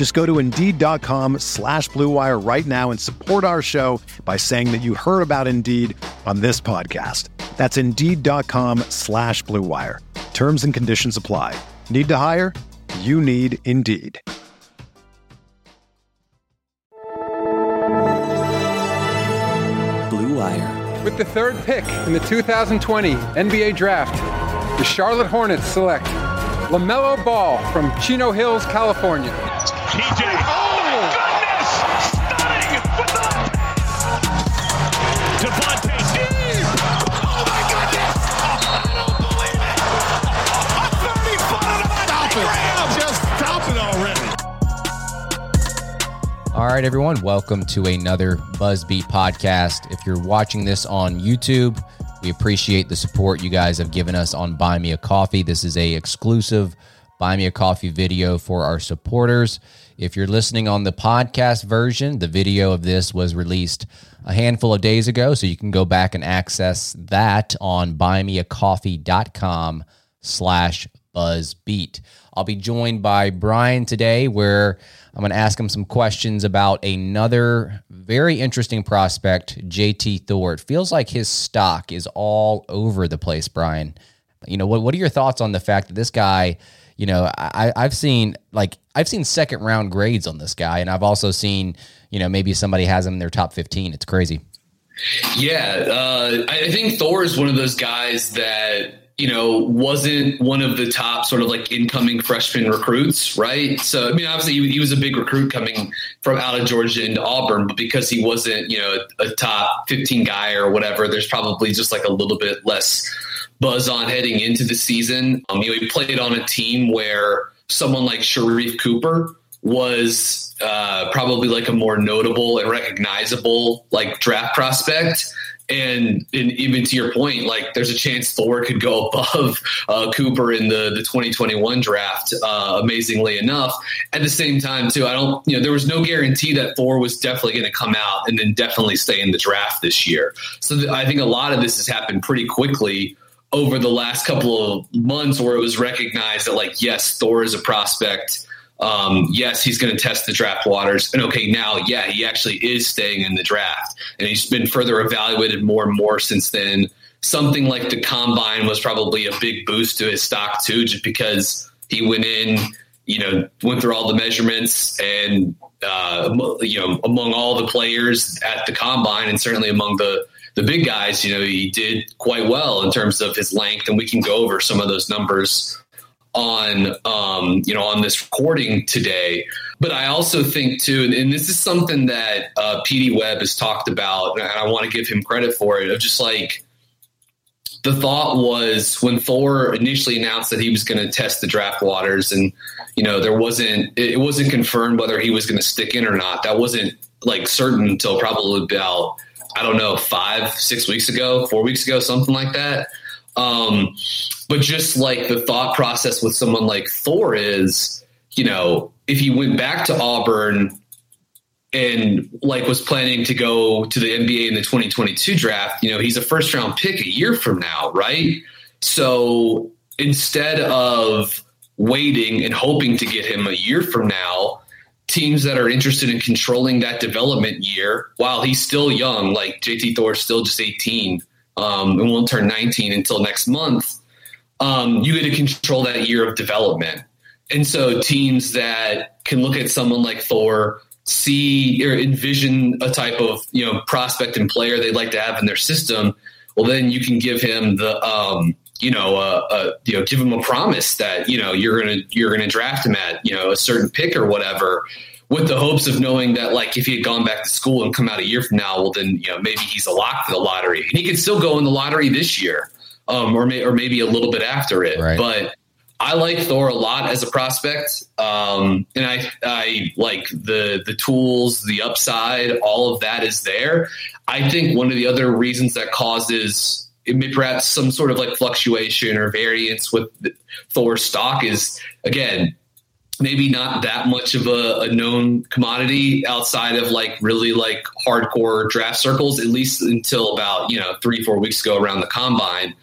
Just go to Indeed.com slash BlueWire right now and support our show by saying that you heard about Indeed on this podcast. That's Indeed.com slash BlueWire. Terms and conditions apply. Need to hire? You need Indeed. Blue Wire. With the third pick in the 2020 NBA Draft, the Charlotte Hornets select LaMelo Ball from Chino Hills, California. TJ. Oh, my goodness! Stunning with the Devontae deep. Oh my goodness! I don't believe it. A 30 footer to Graham. Just stop it already. All right, everyone, welcome to another Buzzbeat podcast. If you're watching this on YouTube, we appreciate the support you guys have given us on Buy Me a Coffee. This is a exclusive Buy Me a Coffee video for our supporters. If you're listening on the podcast version, the video of this was released a handful of days ago, so you can go back and access that on buymeacoffee.com slash buzzbeat. I'll be joined by Brian today, where I'm going to ask him some questions about another very interesting prospect, JT Thor. It feels like his stock is all over the place, Brian. You know, what, what are your thoughts on the fact that this guy, you know, I, I've seen like I've seen second round grades on this guy, and I've also seen, you know, maybe somebody has him in their top 15. It's crazy. Yeah, uh, I think Thor is one of those guys that you know wasn't one of the top sort of like incoming freshman recruits, right? So I mean, obviously he, he was a big recruit coming from out of Georgia into Auburn, but because he wasn't you know a top fifteen guy or whatever, there's probably just like a little bit less buzz on heading into the season. Um, you know, he played on a team where someone like Sharife Cooper was uh, probably like a more notable and recognizable like draft prospect. And, and even to your point, like there's a chance Thor could go above uh, Cooper in the, the 2021 draft. Uh, amazingly enough, at the same time too, I don't, you know, there was no guarantee that Thor was definitely going to come out and then definitely stay in the draft this year. So th- I think a lot of this has happened pretty quickly over the last couple of months where it was recognized that like yes thor is a prospect. Um, yes he's going to test the draft waters. And okay now yeah he actually is staying in the draft. And he's been further evaluated more and more since then. Something like the combine was probably a big boost to his stock too just because he went in you know went through all the measurements and uh, you know among all the players at the combine and certainly among the the big guys, you know, he did quite well in terms of his length, and we can go over some of those numbers on um, you know on this recording today. But I also think too, and this is something that uh, PD Webb has talked about, and I want to give him credit for it. Of just like the thought was when Thor initially announced that he was going to test the draft waters, and you know there wasn't it wasn't confirmed whether he was going to stick in or not. That wasn't like certain until probably about I don't know, five, six weeks ago, four weeks ago, something like that. Um, but just like the thought process with someone like Thor is, you know, if he went back to Auburn and like was planning to go to the NBA in the 2022 draft, you know, he's a first round pick a year from now, right? So instead of waiting and hoping to get him a year from now, teams that are interested in controlling that development year while he's still young, like JT Thor's still just 18 um, and won't turn 19 until next month, um, you get to control that year of development. And so teams that can look at someone like Thor, see or envision a type of you know prospect and player they'd like to have in their system well, then you can give him the, um, you know, uh, uh, you know, give him a promise that you know you're gonna you're gonna draft him at you know a certain pick or whatever, with the hopes of knowing that like if he had gone back to school and come out a year from now, well then you know maybe he's a lock for the lottery, and he could still go in the lottery this year, um, or may, or maybe a little bit after it, Right. but. I like Thor a lot as a prospect, um, and I I like the the tools, the upside, all of that is there. I think one of the other reasons that causes perhaps some sort of like fluctuation or variance with Thor stock is again maybe not that much of a, a known commodity outside of like really like hardcore draft circles at least until about you know three four weeks ago around the combine.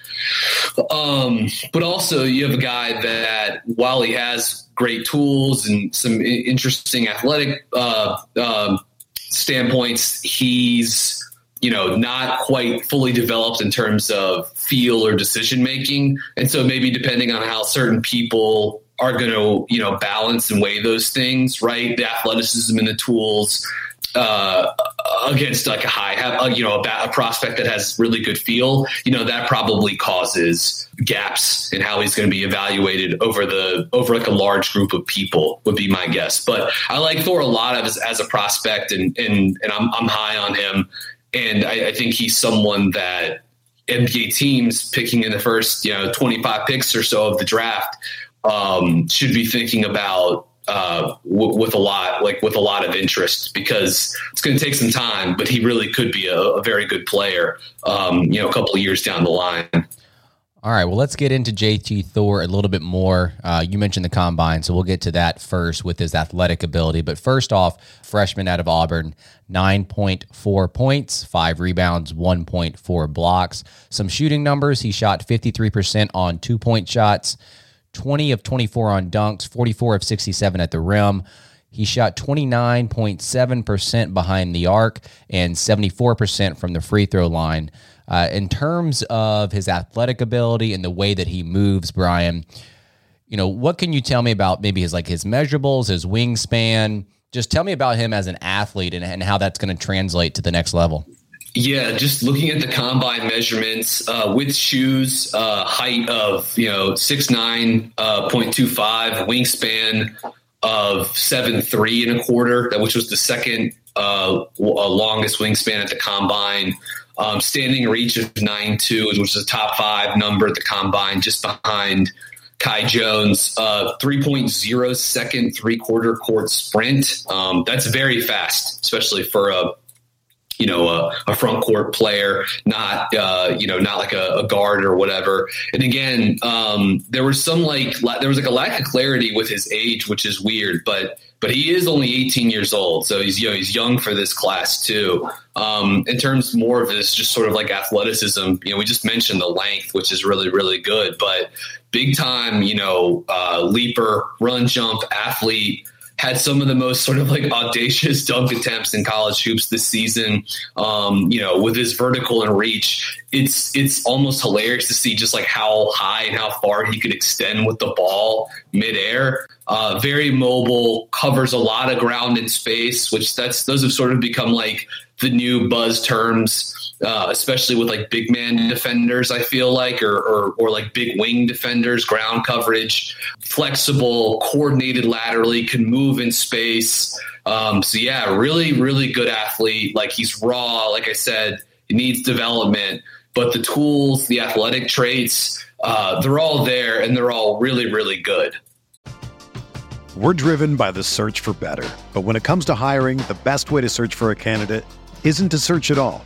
Um, but also you have a guy that while he has great tools and some interesting athletic uh, um standpoints he's you know not quite fully developed in terms of feel or decision making. And so maybe depending on how certain people are going to you know balance and weigh those things right? The athleticism and the tools uh, against like a high uh, you know a, a prospect that has really good feel you know that probably causes gaps in how he's going to be evaluated over the over like a large group of people would be my guess. But i like thor a lot as, as a prospect and and and i'm, I'm high on him and I, I think he's someone that NBA teams picking in the first, you know, 25 picks or so of the draft um, should be thinking about uh, w- with a lot, like with a lot of interest, because it's going to take some time. But he really could be a, a very good player, um, you know, a couple of years down the line. All right, well, let's get into JT Thor a little bit more. Uh, you mentioned the combine, so we'll get to that first with his athletic ability. But first off, freshman out of Auburn, 9.4 points, five rebounds, 1.4 blocks. Some shooting numbers he shot 53% on two point shots, 20 of 24 on dunks, 44 of 67 at the rim. He shot 29.7% behind the arc and 74% from the free throw line. Uh, in terms of his athletic ability and the way that he moves, Brian, you know, what can you tell me about maybe his like his measurables, his wingspan? Just tell me about him as an athlete and, and how that's going to translate to the next level. Yeah, just looking at the combine measurements uh, with shoes, uh, height of you know six nine uh, point two five, wingspan of seven three and a quarter, which was the second uh, uh, longest wingspan at the combine. Um, standing reach of nine two, which is the top five number at the combine, just behind Kai Jones, uh, 3.0 second three quarter court sprint. Um, that's very fast, especially for a you know, a, a front court player, not, uh, you know, not like a, a guard or whatever. And again, um, there was some like, la- there was like a lack of clarity with his age, which is weird, but, but he is only 18 years old. So he's, you know, he's young for this class too. Um, in terms more of this, just sort of like athleticism, you know, we just mentioned the length, which is really, really good, but big time, you know, uh, leaper, run, jump, athlete, had some of the most sort of like audacious dunk attempts in college hoops this season. Um, you know, with his vertical and reach, it's it's almost hilarious to see just like how high and how far he could extend with the ball midair. Uh, very mobile, covers a lot of ground in space, which that's those have sort of become like the new buzz terms. Uh, especially with like big man defenders, I feel like, or, or or like big wing defenders, ground coverage, flexible, coordinated laterally, can move in space. Um, so yeah, really, really good athlete. Like he's raw. Like I said, he needs development, but the tools, the athletic traits, uh, they're all there, and they're all really, really good. We're driven by the search for better. But when it comes to hiring, the best way to search for a candidate isn't to search at all.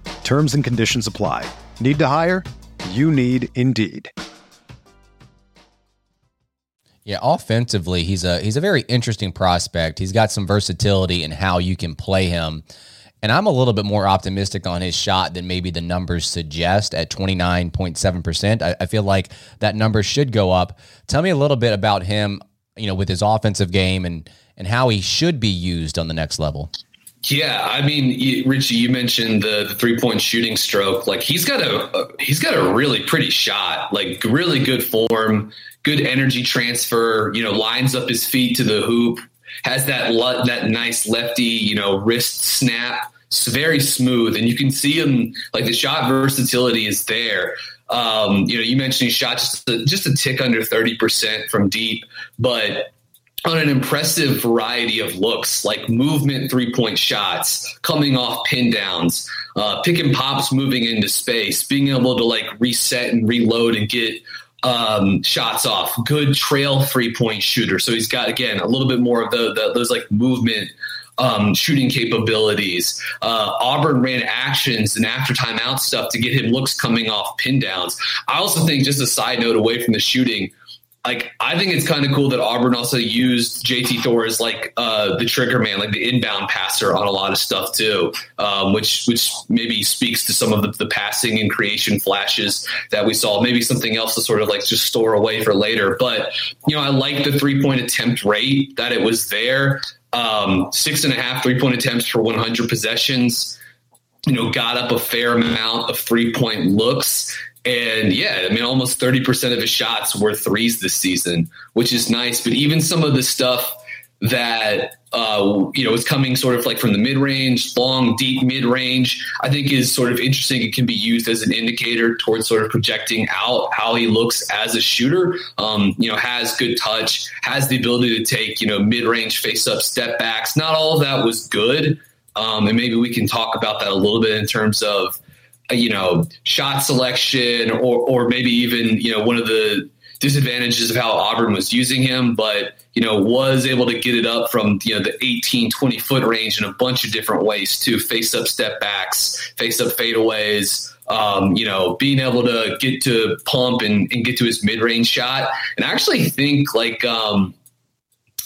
Terms and conditions apply. Need to hire? You need Indeed. Yeah, offensively, he's a he's a very interesting prospect. He's got some versatility in how you can play him. And I'm a little bit more optimistic on his shot than maybe the numbers suggest at 29.7%. I, I feel like that number should go up. Tell me a little bit about him, you know, with his offensive game and and how he should be used on the next level. Yeah, I mean, Richie, you mentioned the, three point shooting stroke. Like he's got a, a he's got a really pretty shot. Like really good form, good energy transfer. You know, lines up his feet to the hoop, has that that nice lefty, you know, wrist snap. It's very smooth, and you can see him like the shot versatility is there. Um, you know, you mentioned he shot just a, just a tick under thirty percent from deep, but on an impressive variety of looks, like movement three point shots, coming off pin downs, uh, pick and pops moving into space, being able to like reset and reload and get um, shots off. Good trail three point shooter. So he's got again a little bit more of the, the those like movement um, shooting capabilities. Uh, Auburn ran actions and after timeout stuff to get him looks coming off pin downs. I also think just a side note away from the shooting like I think it's kind of cool that Auburn also used JT Thor as like uh, the trigger man, like the inbound passer on a lot of stuff too, um, which which maybe speaks to some of the, the, passing and creation flashes that we saw. Maybe something else to sort of like just store away for later. But you know, I like the three point attempt rate that it was there. Um, six and a half three point attempts for 100 possessions. You know, got up a fair amount of three point looks and yeah, I mean, almost 30% of his shots were threes this season, which is nice. But even some of the stuff that, uh, you know, is coming sort of like from the mid range, long, deep mid range, I think is sort of interesting. It can be used as an indicator towards sort of projecting out how he looks as a shooter. Um, you know, has good touch, has the ability to take, you know, mid range face up step backs. Not all of that was good. Um, and maybe we can talk about that a little bit in terms of, you know, shot selection or, or maybe even, you know, one of the disadvantages of how Auburn was using him, but, you know, was able to get it up from, you know, the 18, 20 foot range in a bunch of different ways too. Face up step backs, face up fadeaways, um, you know, being able to get to pump and, and get to his mid range shot. And I actually think like, um,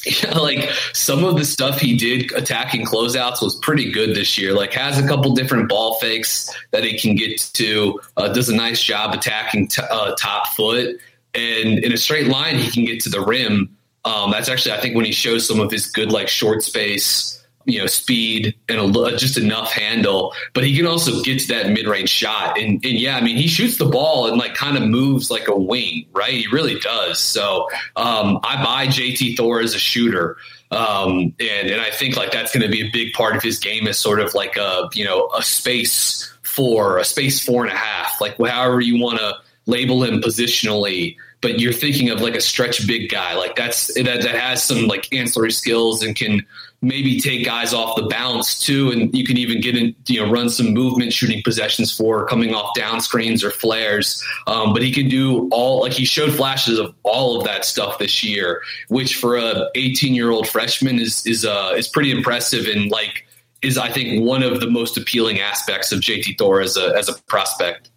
yeah, like some of the stuff he did attacking closeouts was pretty good this year. Like has a couple different ball fakes that he can get to. Uh, does a nice job attacking t- uh, top foot, and in a straight line he can get to the rim. Um, that's actually I think when he shows some of his good like short space you know speed and a, just enough handle, but he can also get to that mid range shot. And, and, yeah, I mean he shoots the ball and like kind of moves like a wing, right? He really does. So um, I buy JT Thor as a shooter. Um, and and I think like that's going to be a big part of his game is sort of like a you know a space four, a space four and a half, like however you want to label him positionally but you're thinking of like a stretch big guy like that's that, that has some like ancillary skills and can maybe take guys off the bounce too and you can even get in you know run some movement shooting possessions for coming off down screens or flares um, but he can do all like he showed flashes of all of that stuff this year which for a 18 year old freshman is is uh is pretty impressive and like is I think one of the most appealing aspects of JT Thor as a as a prospect.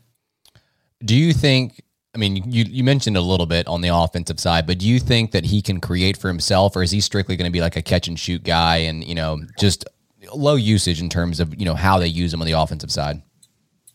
Do you think I mean, you, you mentioned a little bit on the offensive side, but do you think that he can create for himself, or is he strictly going to be like a catch and shoot guy and, you know, just low usage in terms of, you know, how they use him on the offensive side?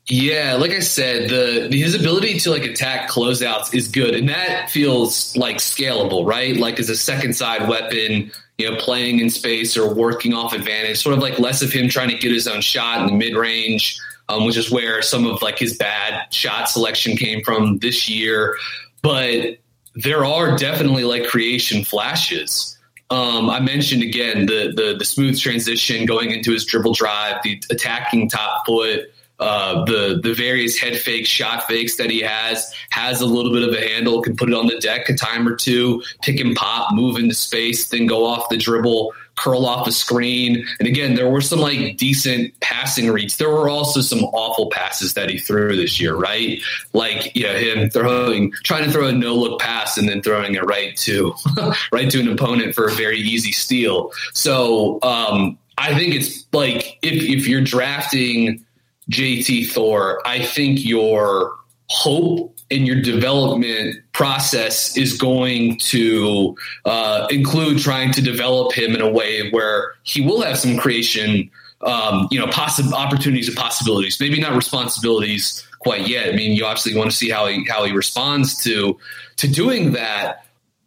Yeah, like I said, the his ability to like attack closeouts is good, and that feels like scalable, right? Like as a second side weapon, you know, playing in space or working off advantage, sort of like less of him trying to get his own shot in the mid range, um, which is where some of like his bad shot selection came from this year. But there are definitely like creation flashes. Um, I mentioned again the, the the smooth transition going into his dribble drive, the attacking top foot, uh, the the various head fakes, shot fakes that he has, has a little bit of a handle, can put it on the deck a time or two, pick and pop, move into space, then go off the dribble curl off a screen. And again, there were some like decent passing reads. There were also some awful passes that he threw this year, right? Like, you know, him throwing, trying to throw a no look pass and then throwing it right to, right to an opponent for a very easy steal. So, um, I think it's like if, if you're drafting JT Thor, I think your hope in your development process is going to uh, include trying to develop him in a way where he will have some creation, um, you know, possible opportunities and possibilities. Maybe not responsibilities quite yet. I mean, you obviously want to see how he how he responds to to doing that.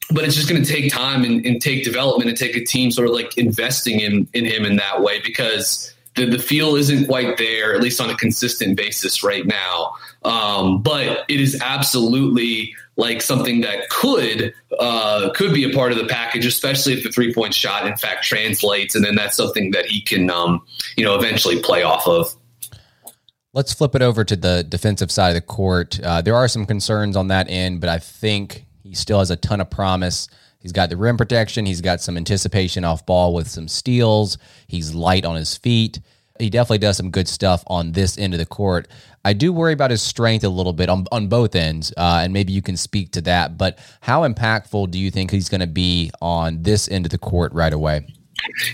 But it's just going to take time and, and take development and take a team sort of like investing in in him in that way because the, the feel isn't quite there, at least on a consistent basis right now. Um, but it is absolutely like something that could uh, could be a part of the package, especially if the three point shot in fact translates, and then that's something that he can um, you know eventually play off of. Let's flip it over to the defensive side of the court. Uh, there are some concerns on that end, but I think he still has a ton of promise. He's got the rim protection. He's got some anticipation off ball with some steals. He's light on his feet. He definitely does some good stuff on this end of the court. I do worry about his strength a little bit on, on both ends, uh, and maybe you can speak to that. But how impactful do you think he's going to be on this end of the court right away?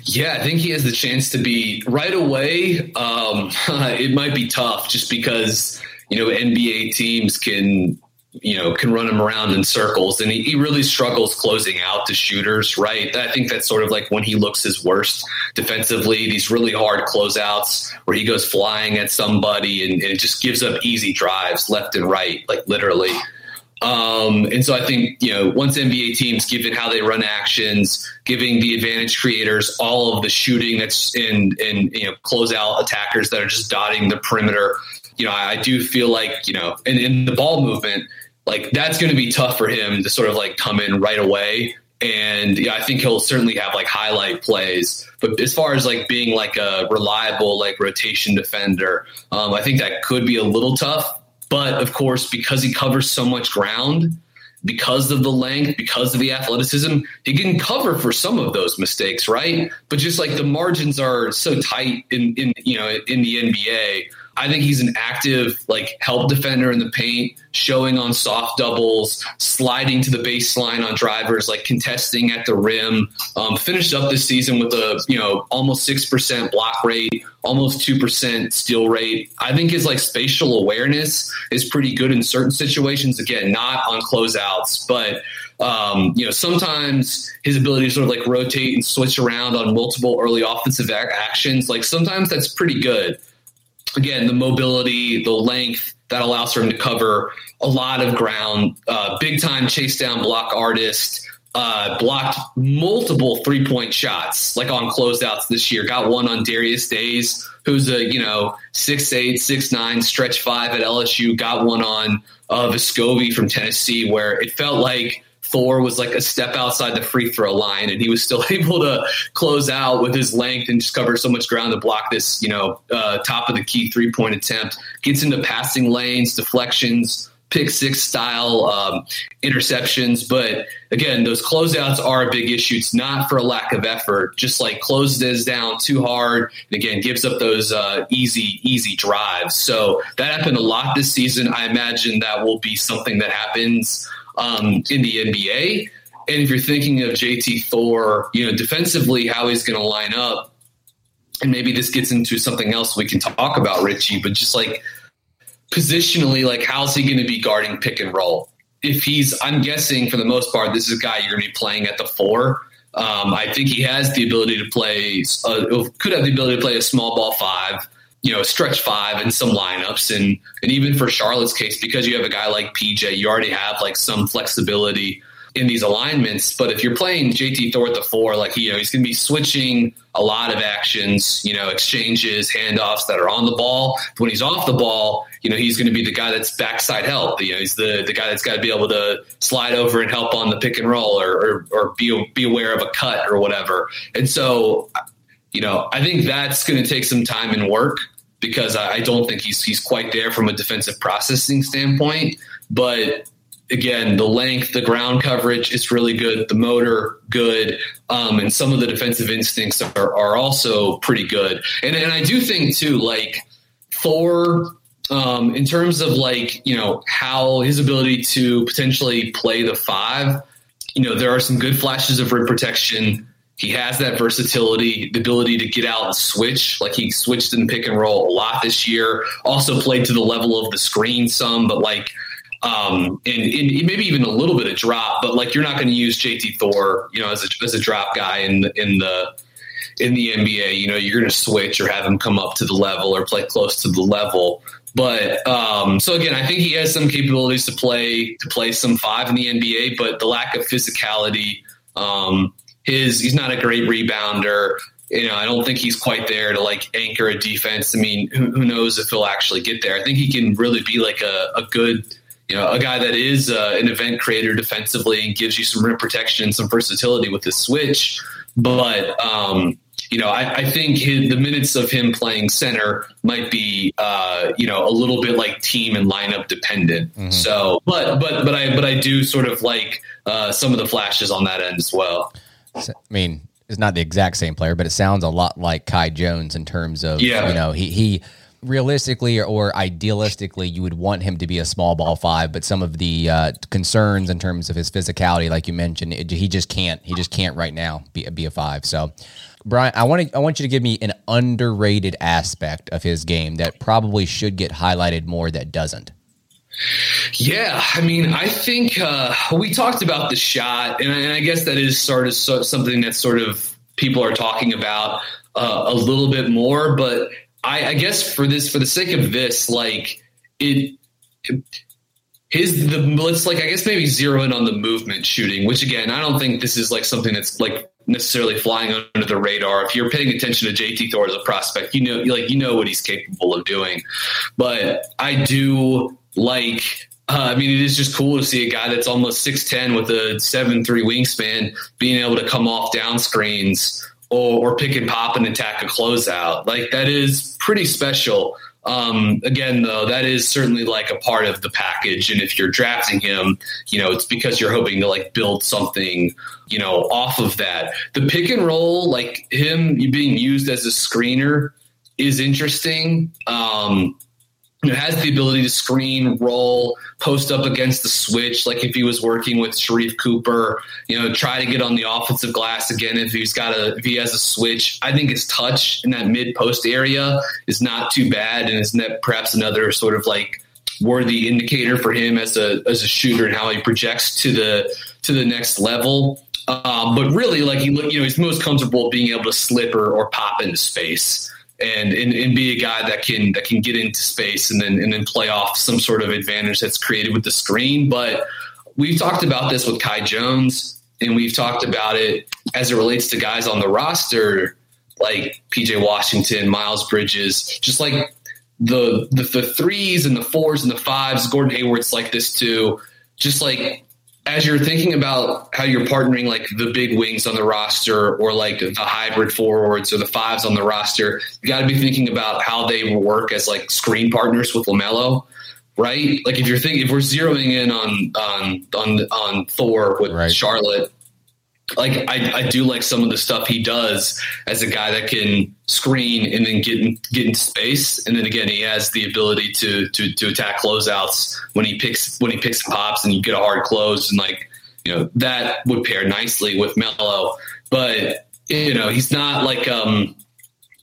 Yeah, I think he has the chance to be right away. Um, it might be tough just because you know NBA teams can you know, can run him around in circles. And he, he really struggles closing out the shooters, right? I think that's sort of like when he looks his worst defensively, these really hard closeouts where he goes flying at somebody and, and it just gives up easy drives left and right, like literally. Um, and so I think, you know, once NBA teams, given how they run actions, giving the advantage creators all of the shooting that's in, in, you know, closeout attackers that are just dotting the perimeter, you know, I, I do feel like, you know, in, in the ball movement, like that's going to be tough for him to sort of like come in right away. And yeah, I think he'll certainly have like highlight plays. But as far as like being like a reliable like rotation defender, um, I think that could be a little tough. But of course, because he covers so much ground, because of the length, because of the athleticism, he can cover for some of those mistakes, right? But just like the margins are so tight in, in you know in the NBA, I think he's an active like help defender in the paint, showing on soft doubles, sliding to the baseline on drivers, like contesting at the rim. Um, finished up this season with a you know almost six percent block rate, almost two percent steal rate. I think his like spatial awareness is pretty good in certain situations. Again, not on closeouts, but um, you know, sometimes his ability to sort of like rotate and switch around on multiple early offensive actions, like sometimes that's pretty good again, the mobility, the length that allows for him to cover a lot of ground. Uh, big time chase down block artist. Uh, blocked multiple three point shots, like on closeouts this year. Got one on Darius Days, who's a you know six eight, six nine, stretch five at LSU. Got one on uh, Vescovi from Tennessee, where it felt like Thor was like a step outside the free throw line, and he was still able to close out with his length and just cover so much ground to block this, you know, uh, top of the key three point attempt. Gets into passing lanes, deflections, pick six style um, interceptions. But again, those closeouts are a big issue. It's not for a lack of effort, just like closes down too hard. And again, gives up those uh, easy, easy drives. So that happened a lot this season. I imagine that will be something that happens um, in the NBA. And if you're thinking of JT Thor, you know, defensively, how he's going to line up, and maybe this gets into something else we can talk about, Richie, but just like positionally, like how's he going to be guarding pick and roll? If he's, I'm guessing for the most part, this is a guy you're going to be playing at the four. Um, I think he has the ability to play, uh, could have the ability to play a small ball five you know, stretch five in some lineups. And, and even for Charlotte's case, because you have a guy like PJ, you already have like some flexibility in these alignments. But if you're playing JT Thor at the four, like, you know, he's going to be switching a lot of actions, you know, exchanges, handoffs that are on the ball. When he's off the ball, you know, he's going to be the guy that's backside help. You know, he's the, the guy that's got to be able to slide over and help on the pick and roll or, or, or be, be aware of a cut or whatever. And so, you know, I think that's going to take some time and work because I don't think he's he's quite there from a defensive processing standpoint. But again, the length, the ground coverage is really good. The motor, good. Um, and some of the defensive instincts are, are also pretty good. And, and I do think, too, like Thor, um, in terms of like, you know, how his ability to potentially play the five, you know, there are some good flashes of rim protection. He has that versatility, the ability to get out and switch. Like he switched in pick and roll a lot this year. Also played to the level of the screen some, but like um, and, and, maybe even a little bit of drop, but like you're not going to use JT Thor, you know, as a, as a drop guy in the, in the, in the NBA, you know, you're going to switch or have him come up to the level or play close to the level. But um, so again, I think he has some capabilities to play to play some five in the NBA, but the lack of physicality, um, his he's not a great rebounder. You know, I don't think he's quite there to like anchor a defense. I mean, who, who knows if he'll actually get there? I think he can really be like a, a good you know, a guy that is uh, an event creator defensively and gives you some rim protection and some versatility with his switch. But, um, you know, I, I think his, the minutes of him playing center might be, uh, you know, a little bit like team and lineup dependent. Mm-hmm. So, but, but, but I, but I do sort of like uh, some of the flashes on that end as well. I mean, it's not the exact same player, but it sounds a lot like Kai Jones in terms of, yeah. you know, he, he, realistically or, idealistically, you would want him to be a small ball five, but some of the uh, concerns in terms of his physicality, like you mentioned, it, he just can't. He just can't right now be, be a five. So, Brian, I want to I want you to give me an underrated aspect of his game that probably should get highlighted more that doesn't. Yeah, I mean, I think uh, we talked about the shot, and I, and I guess that is sort of so, something that sort of people are talking about uh, a little bit more. But I, I guess for this, for the sake of this, like it, his the let's like I guess maybe zero in on the movement shooting, which again I don't think this is like something that's like necessarily flying under the radar. If you're paying attention to JT Thor as a prospect, you know like you know what he's capable of doing. But I do like uh, I mean, it is just cool to see a guy that's almost 6'10 with a 7'3 wingspan being able to come off down screens or, or pick and pop and attack a closeout. Like that is pretty special. Um, again, though, that is certainly like a part of the package. And if you're drafting him, you know, it's because you're hoping to like build something, you know, off of that. The pick and roll, like him being used as a screener, is interesting. Um, know, has the ability to screen, roll, post up against the switch, like if he was working with Sharife Cooper, you know, try to get on the offensive glass again if he's got a if he has a switch. I think his touch in that mid post area is not too bad and is perhaps another sort of like worthy indicator for him as a as a shooter and how he projects to the to the next level. Um, but really, like he, look, you know, he's most comfortable being able to slip or, or pop into space and, and, and be a guy that can that can get into space and then and then play off some sort of advantage that's created with the screen. But we've talked about this with Kai Jones, and we've talked about it as it relates to guys on the roster like PJ Washington, Miles Bridges, just like the, the the threes and the fours and the fives. Gordon Hayward's like this too. Just like as you're thinking about how you're partnering like the big wings on the roster or like the hybrid forwards or the fives on the roster, you got to be thinking about how they work as like screen partners with LaMelo, right? Like if you're thinking if we're zeroing in on on on on Thor with right. Charlotte, like I, I do like some of the stuff he does as a guy that can screen and then get in, get in space, and then again he has the ability to to to attack closeouts when he picks when he picks and pops, and you get a hard close, and like you know that would pair nicely with Melo, but you know he's not like um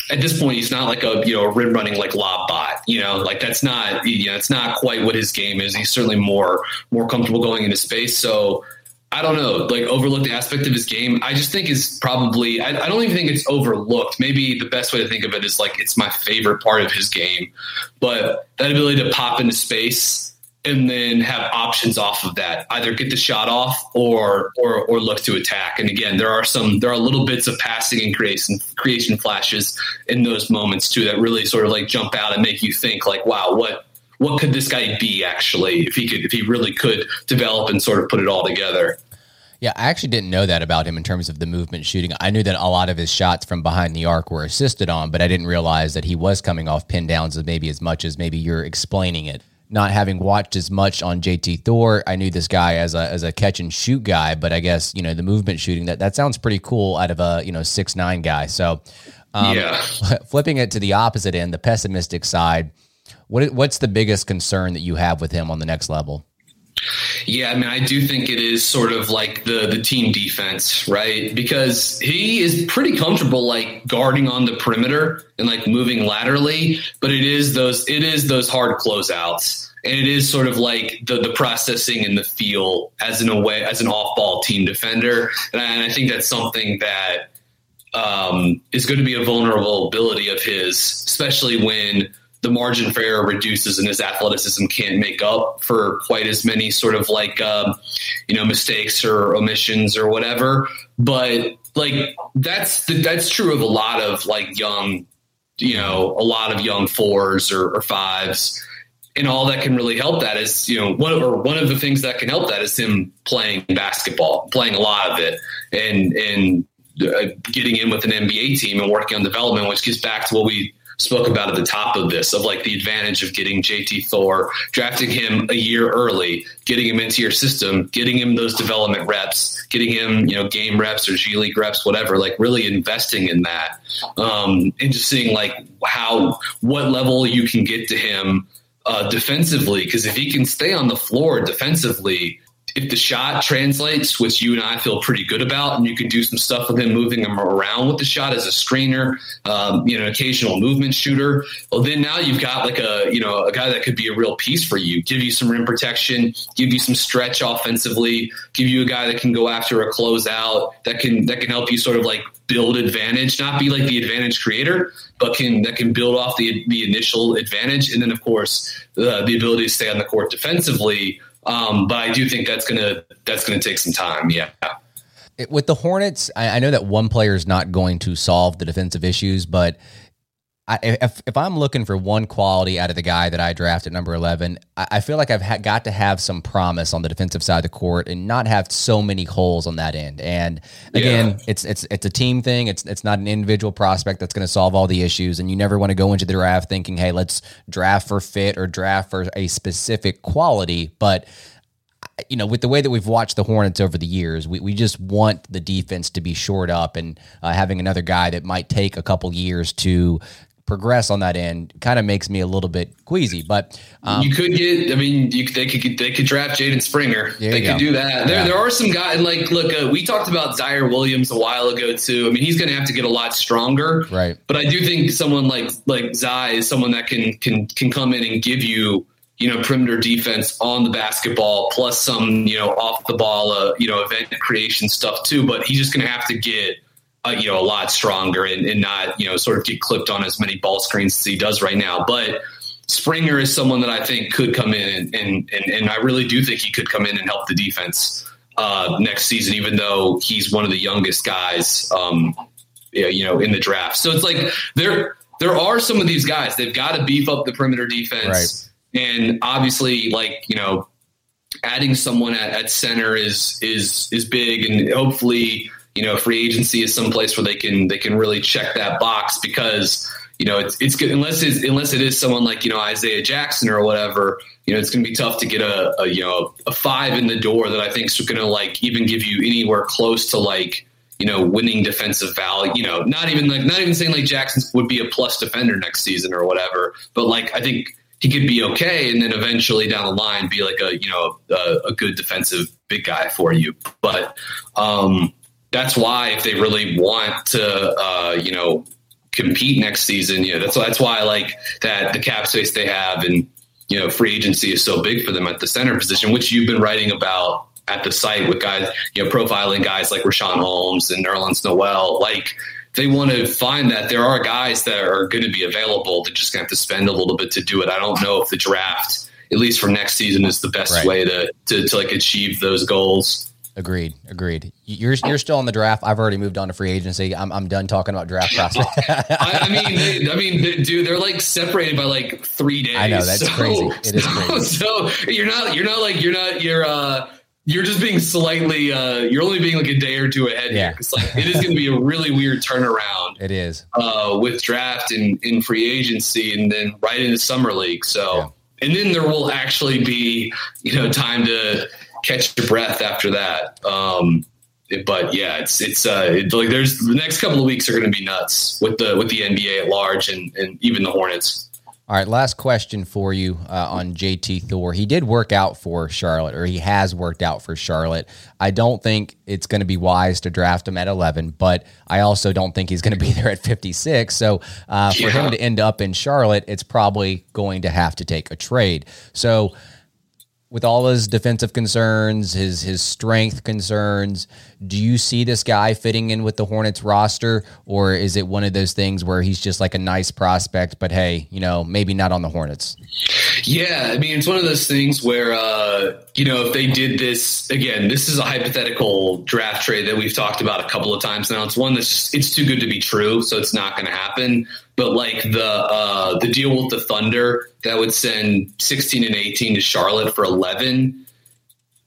at this point he's not like a you know a rim running like lob bot you know? Like that's not you know it's not quite what his game is. He's certainly more more comfortable going into space. So I don't know, like overlooked aspect of his game. I just think is probably, I, I, don't even think it's overlooked. Maybe the best way to think of it is like it's my favorite part of his game. But that ability to pop into space and then have options off of that, either get the shot off or or or look to attack. And again, there are some there are little bits of passing and creation creation flashes in those moments too that really sort of like jump out and make you think like, wow, what what could this guy be actually if he could if he really could develop and sort of put it all together. Yeah, I actually didn't know that about him in terms of the movement shooting. I knew that a lot of his shots from behind the arc were assisted on, but I didn't realize that he was coming off pin downs maybe as much as maybe you're explaining it. not having watched as much on JT Thor, I knew this guy as a as a catch and shoot guy, but I guess you know the movement shooting that that sounds pretty cool out of a you know six nine guy. So um, yeah. flipping it to the opposite end, the pessimistic side, what what's the biggest concern that you have with him on the next level? Yeah, I mean, I do think it is sort of like the the team defense, right? Because he is pretty comfortable like guarding on the perimeter and like moving laterally, but it is those it is those hard closeouts. And it is sort of like the the processing and the feel as an away as an off ball team defender, and I, and I think that's something that um, is going to be a vulnerability of his, especially when the margin for error reduces and his athleticism can't make up for quite as many sort of like um, you know mistakes or omissions or whatever. But like that's that's true of a lot of like young you know a lot of young fours or, or fives. And all that can really help that is you know one of, or one of the things that can help that is him playing basketball playing a lot of it and and uh, getting in with an NBA team and working on development which gets back to what we spoke about at the top of this of like the advantage of getting JT Thor, drafting him a year early, getting him into your system, getting him those development reps, getting him, you know, game reps or G League reps, whatever, like really investing in that. Um, and just seeing like how, what level you can get to him uh, defensively. Cause if he can stay on the floor defensively, if the shot translates, which you and I feel pretty good about, and you can do some stuff with him, moving him around with the shot as a screener, um, you know, occasional movement shooter. Well, then now you've got like a you know a guy that could be a real piece for you, give you some rim protection, give you some stretch offensively, give you a guy that can go after a closeout that can that can help you sort of like build advantage, not be like the advantage creator, but can that can build off the the initial advantage, and then of course uh, the ability to stay on the court defensively um, but I do think that's gonna that's gonna take some time. Yeah. With the Hornets, I, I know that one player is not going to solve the defensive issues, but I, if, if I'm looking for one quality out of the guy that I draft at number 11, I, I feel like I've ha- got to have some promise on the defensive side of the court and not have so many holes on that end. And again, yeah. it's it's it's a team thing. It's it's not an individual prospect that's going to solve all the issues. And you never want to go into the draft thinking, hey, let's draft for fit or draft for a specific quality. But you know, with the way that we've watched the Hornets over the years, we, we just want the defense to be shored up and uh, having another guy that might take a couple years to progress on that end kind of makes me a little bit queasy. But um, you could get, I mean, you, they could they could draft Jaden Springer. They could go. do that. There yeah. there are some guys like look, uh, we talked about Ziaire Williams a while ago too. I mean, he's going to have to get a lot stronger, right? But I do think someone like like Zai is someone that can can can come in and give you you know, perimeter defense on the basketball, plus some, you know, off the ball, uh, you know, event creation stuff too. But he's just going to have to get uh, you know, a lot stronger and, and not, you know, sort of get clipped on as many ball screens as he does right now. But Springer is someone that I think could come in and, and, and I really do think he could come in and help the defense uh, next season, even though he's one of the youngest guys, um, you know, in the draft. So it's like there, there are some of these guys, they've got to beef up the perimeter defense. Right. And obviously like, you know, adding someone at, at center is, is, is big and hopefully, you know, free agency is some place where they can they can really check that box because you know it's it's good unless it's unless it is someone like you know Isaiah Jackson or whatever. You know, it's going to be tough to get a, a you know a five in the door that I think is going to like even give you anywhere close to like you know winning defensive value. You know, not even like not even saying like Jackson would be a plus defender next season or whatever, but like I think he could be okay and then eventually down the line be like a you know a, a good defensive big guy for you but um that's why if they really want to, uh, you know, compete next season, you know, that's that's why I like that the cap space they have and you know free agency is so big for them at the center position, which you've been writing about at the site with guys, you know, profiling guys like Richaun Holmes and Nerlens Noel. Like they want to find that there are guys that are going to be available. They're just going to have to spend a little bit to do it. I don't know if the draft, at least for next season, is the best right. way to, to to like achieve those goals. Agreed. Agreed. You're you're still on the draft. I've already moved on to free agency. I'm I'm done talking about draft prospects. I, I, mean, they, I mean, dude, they're like separated by like three days. I know that's so, crazy. It is crazy. So you're not you're not like you're not you're uh you're just being slightly uh you're only being like a day or two ahead yeah. here. It's like it is going to be a really weird turnaround. It is uh with draft and in free agency and then right into summer league. So. Yeah and then there will actually be you know time to catch your breath after that. Um, but yeah, it's it's uh, it, like there's the next couple of weeks are going to be nuts with the with the NBA at large and and even the Hornets. All right, last question for you uh, on JT Thor. He did work out for Charlotte, or he has worked out for Charlotte. I don't think it's going to be wise to draft him at 11, but I also don't think he's going to be there at 56. So uh, for Yeah. him to end up in Charlotte, it's probably going to have to take a trade. So with all his defensive concerns, his his strength concerns, do you see this guy fitting in with the Hornets roster, or is it one of those things where he's just like a nice prospect, but hey, you know, maybe not on the Hornets? Yeah, I mean, it's one of those things where, uh, you know, if they did this again, this is a hypothetical draft trade that we've talked about a couple of times now. It's one that's it's too good to be true, so it's not going to happen. But like the uh, the deal with the Thunder that would send 16 and 18 to Charlotte for 11,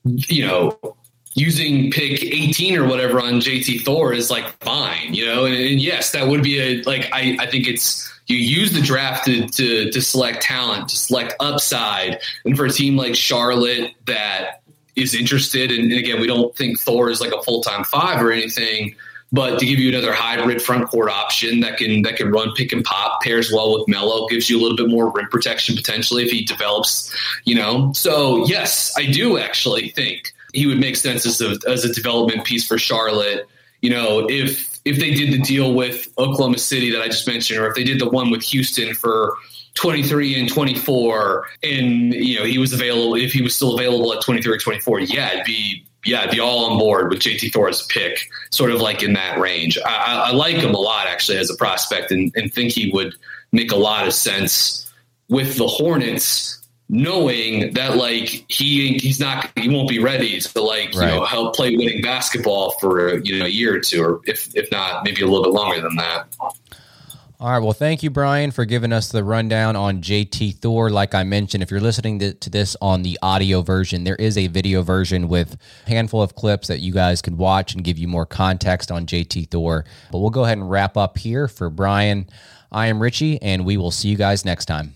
you know, using pick 18 or whatever on JT Thor is like fine, you know, and, and yes, that would be a like I, I think it's you use the draft to, to to select talent, to select upside, and for a team like Charlotte that is interested, and, and again, we don't think Thor is like a full time five or anything, but to give you another hybrid front court option that can that can run pick and pop, pairs well with Melo, gives you a little bit more rim protection potentially if he develops, you know. So yes, I do actually think he would make sense as a as a development piece for Charlotte. You know, if if they did the deal with Oklahoma City that I just mentioned, or if they did the one with Houston for 23 and 24, and you know he was available, if he was still available at 23 or 24, yeah, it'd be yeah, be all on board with JT Thor's pick, sort of like in that range. I, I like him a lot actually as a prospect, and, and think he would make a lot of sense with the Hornets knowing that like he he's not he won't be ready to like you know Right. help play winning basketball for you know a year or two or if if not maybe a little bit longer than that. All right. Well, thank you, Brian, for giving us the rundown on JT Thor. Like I mentioned, if you're listening to, to this on the audio version, there is a video version with a handful of clips that you guys can watch and give you more context on JT Thor. But we'll go ahead and wrap up here for Brian. I am Richie, and we will see you guys next time.